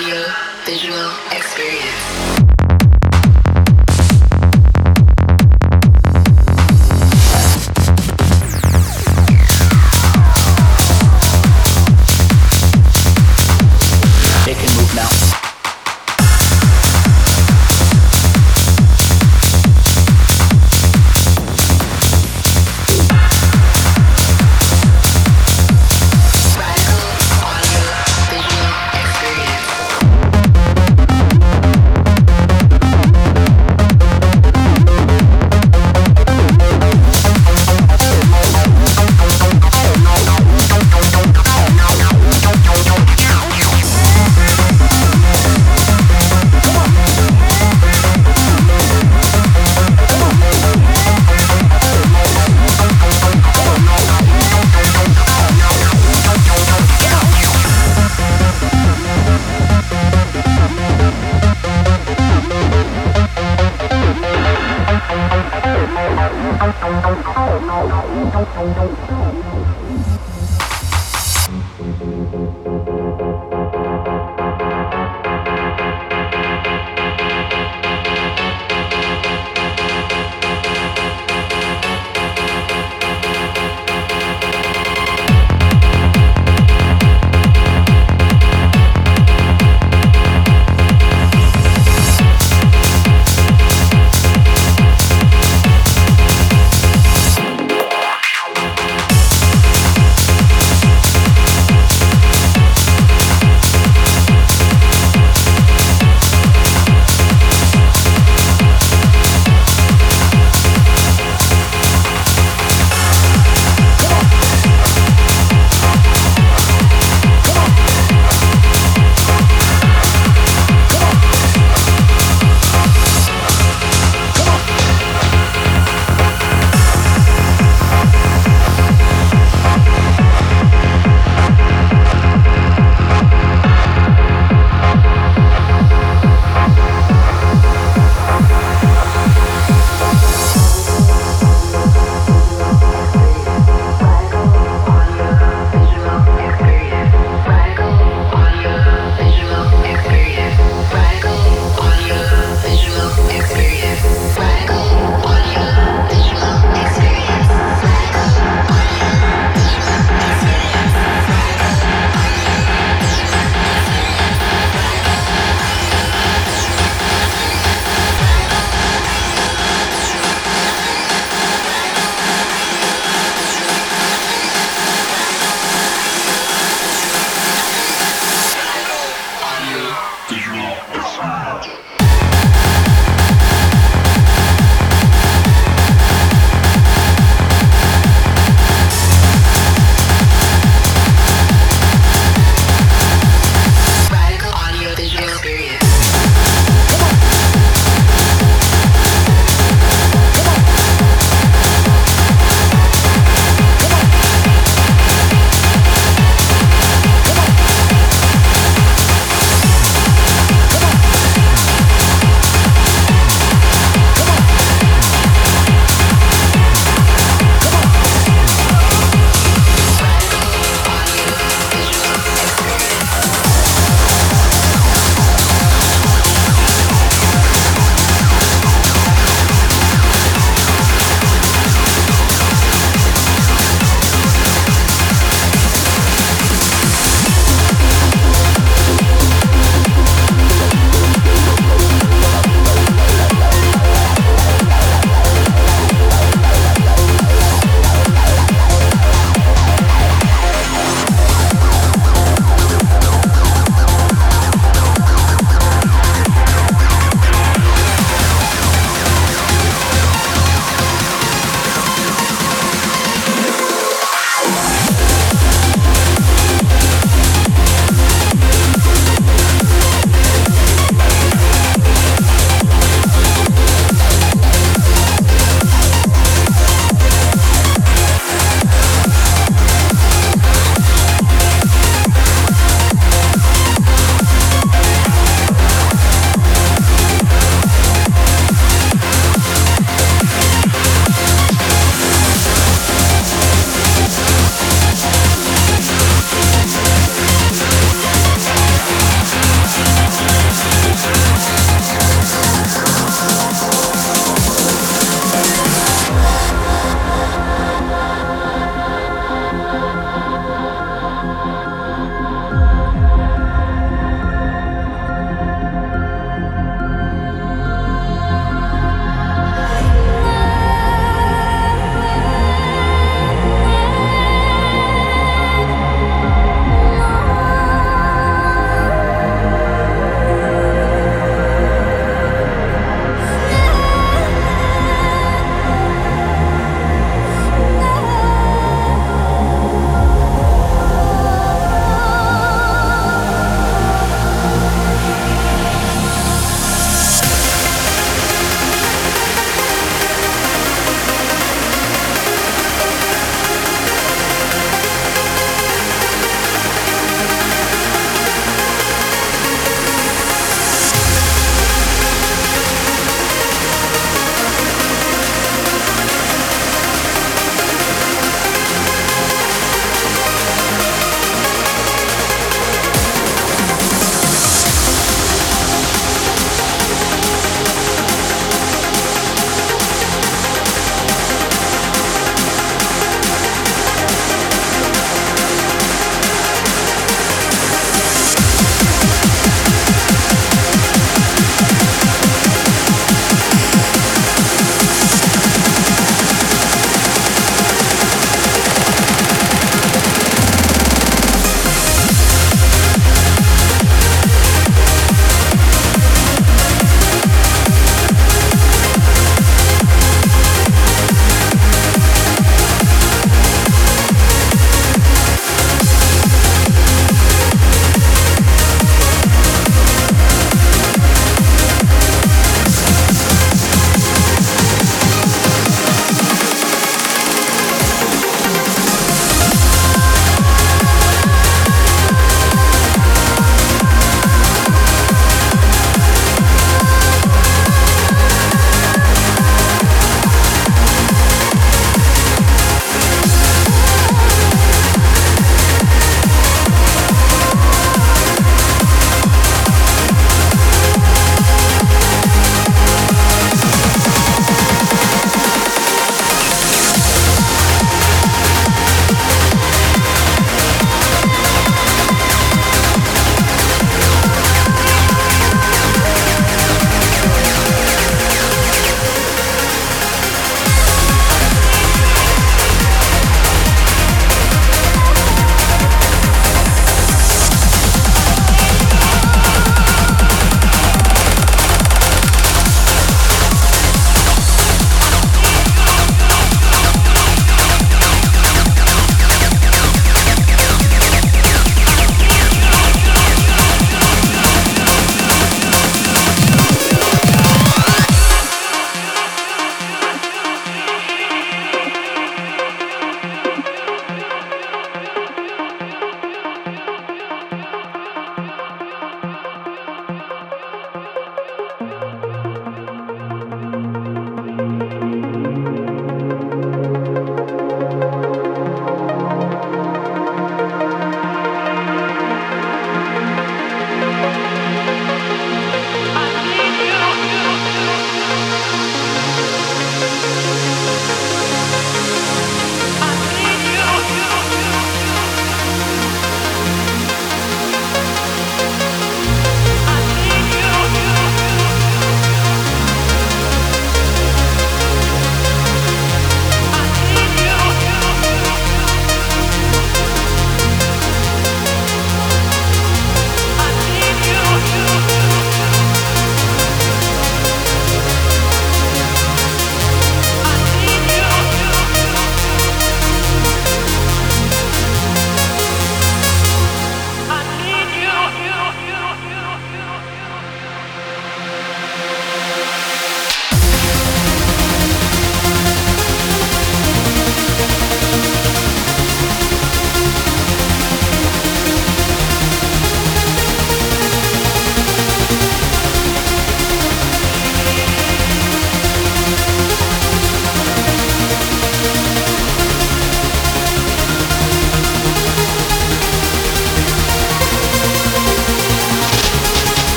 audio visual experience.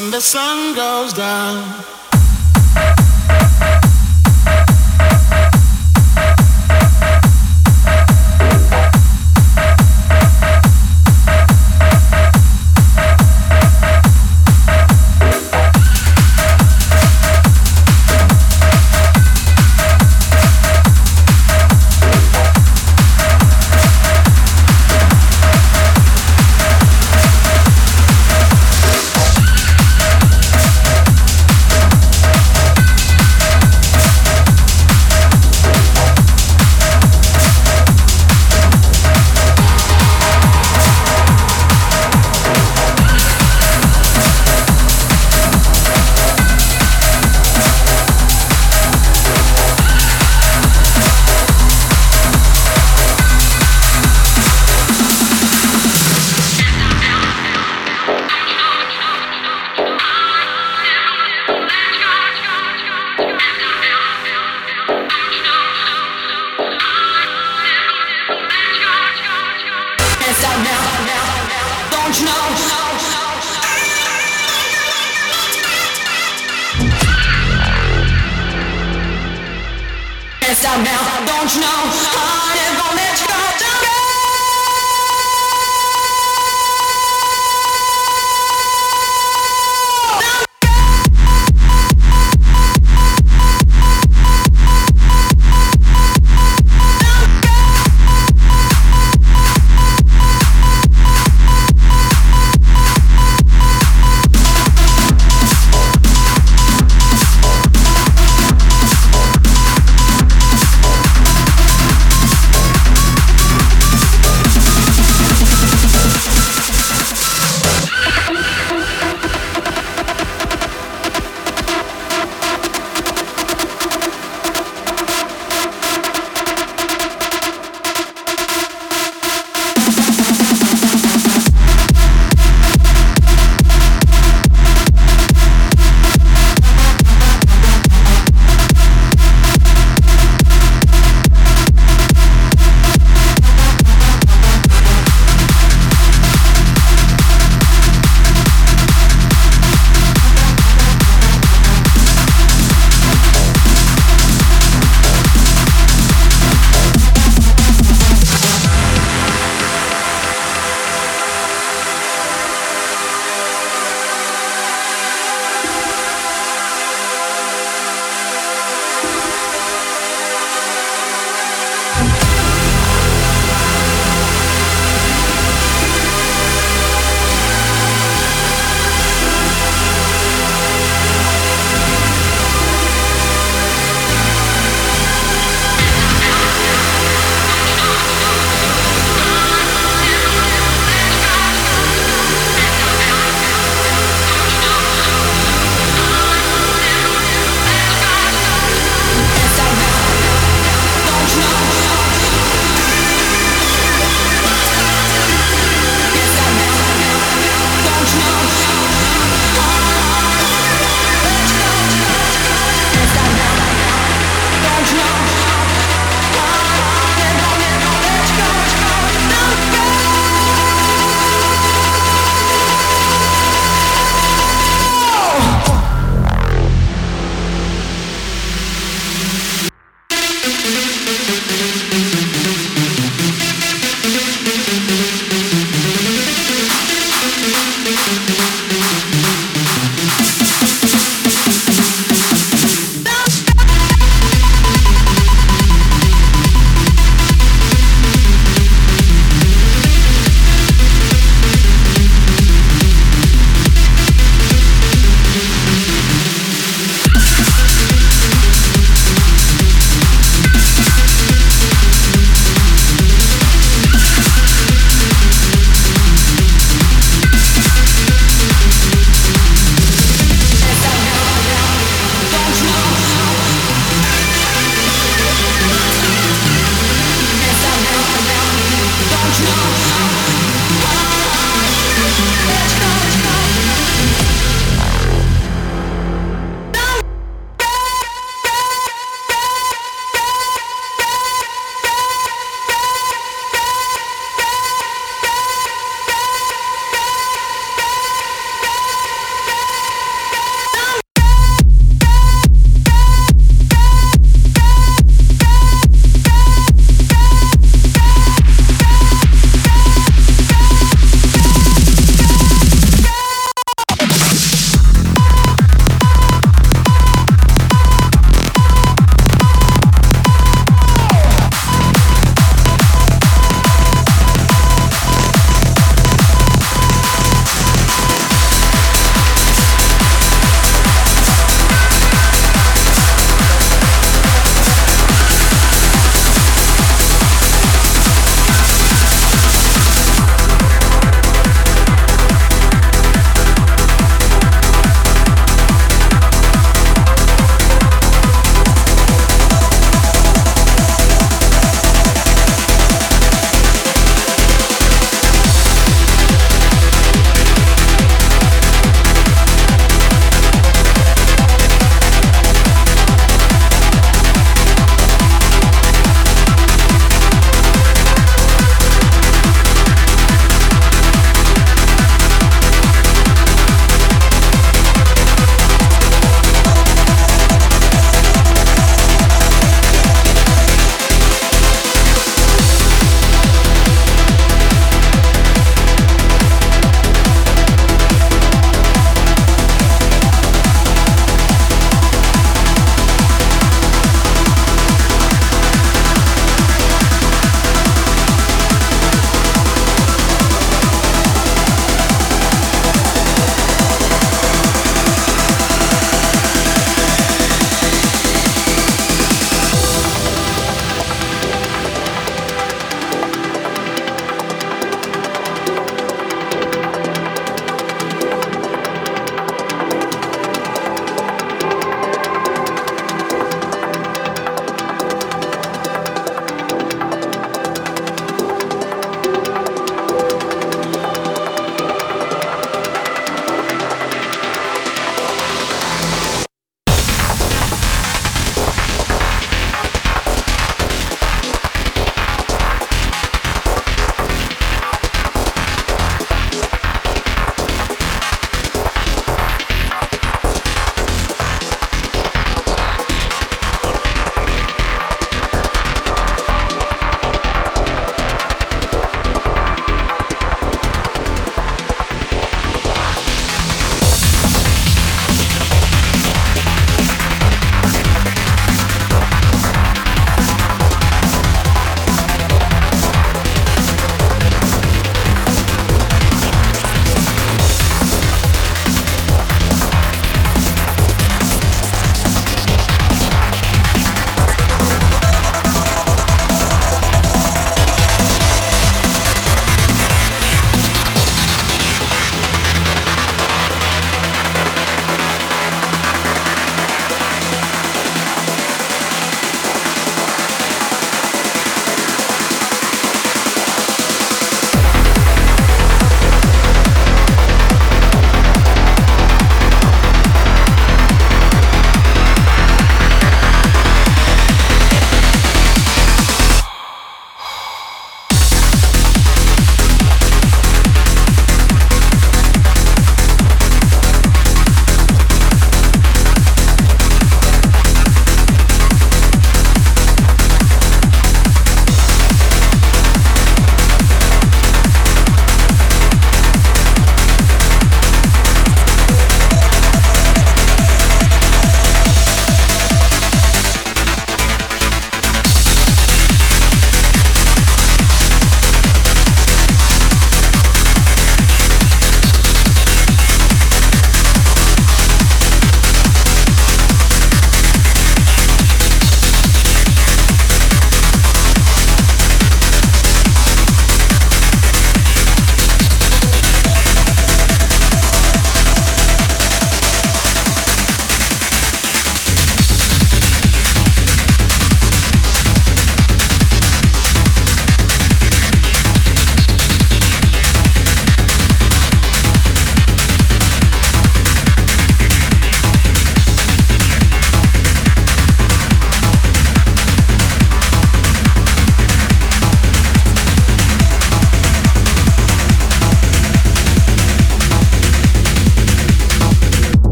when the sun goes down.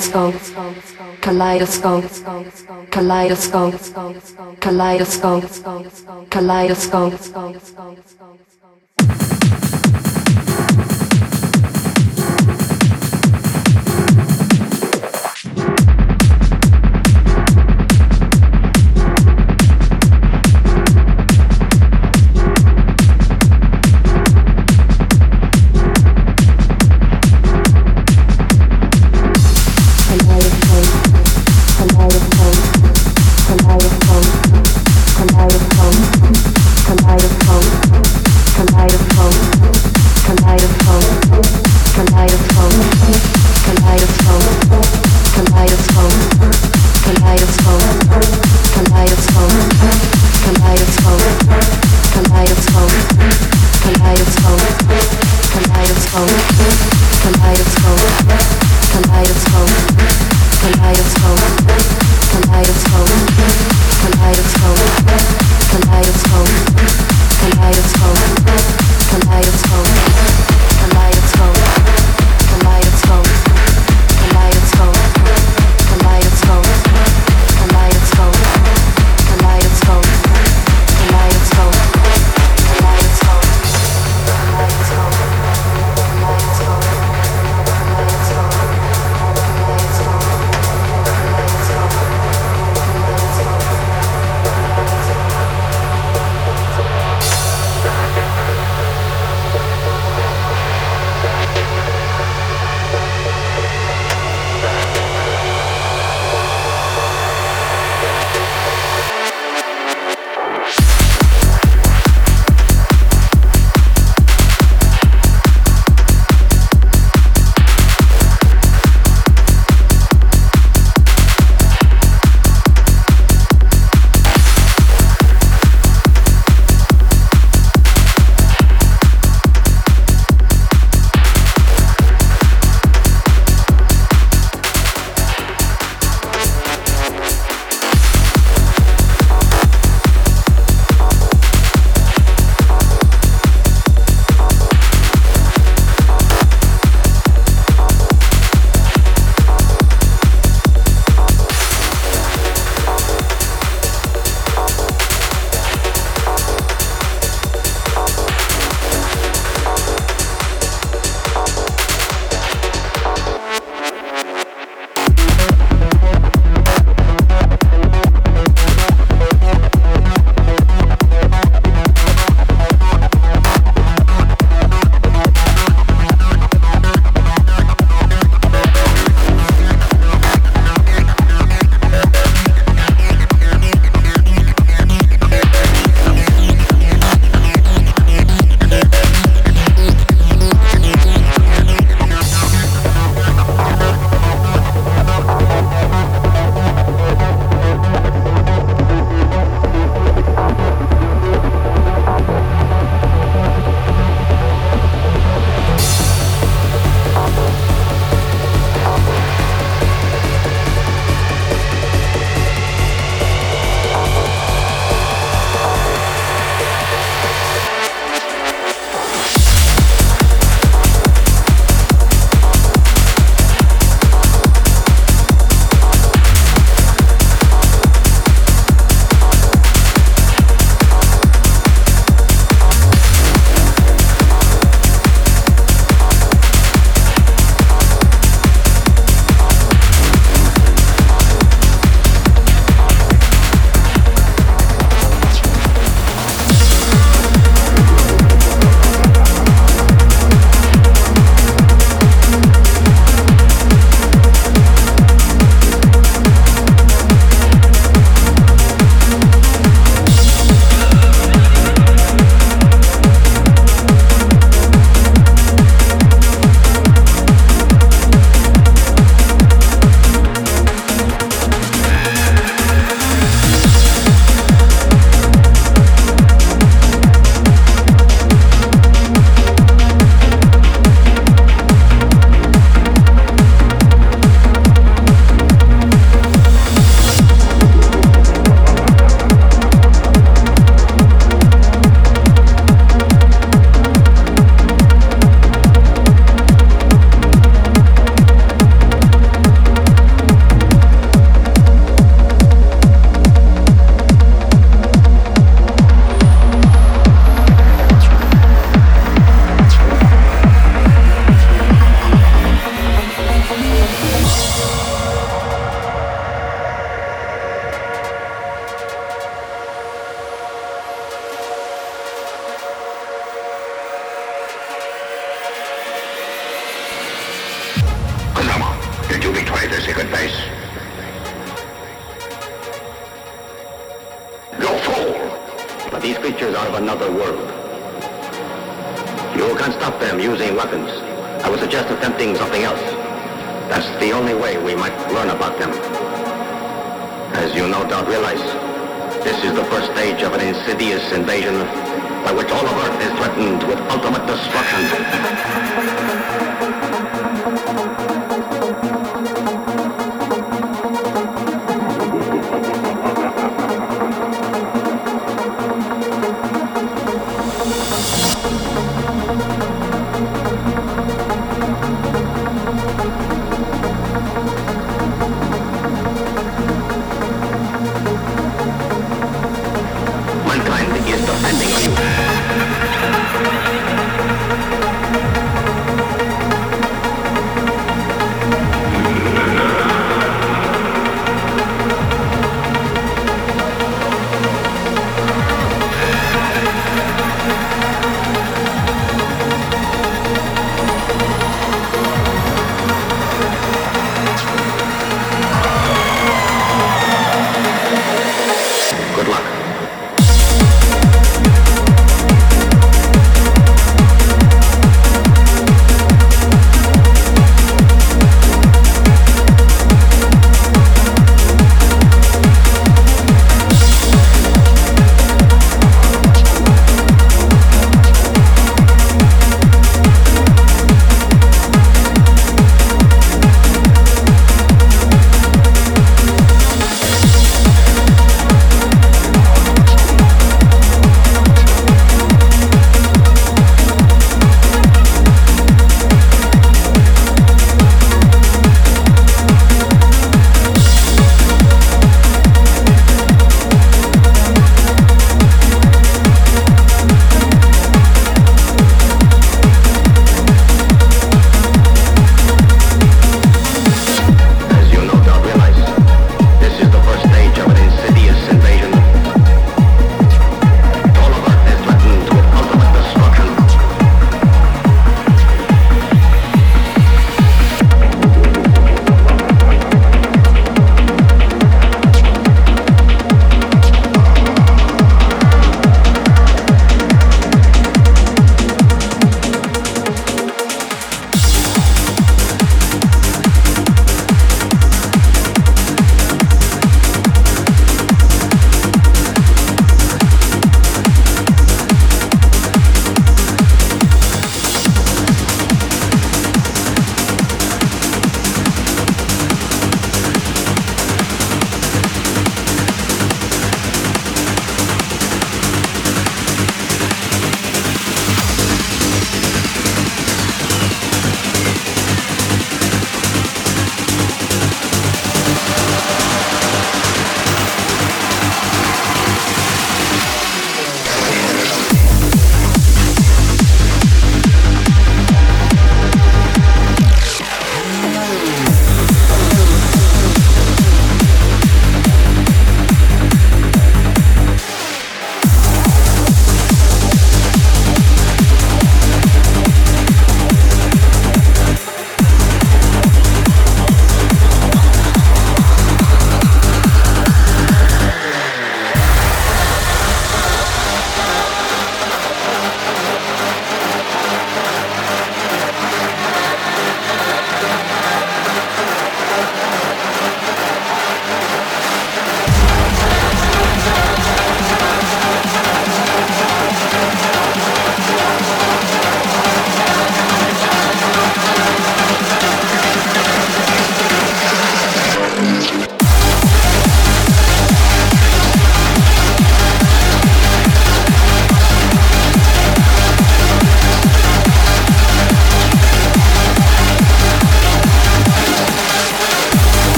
Kaleidoscope, kaleidoscope, kaleidoscope, kaleidoscope, kaleidoscope.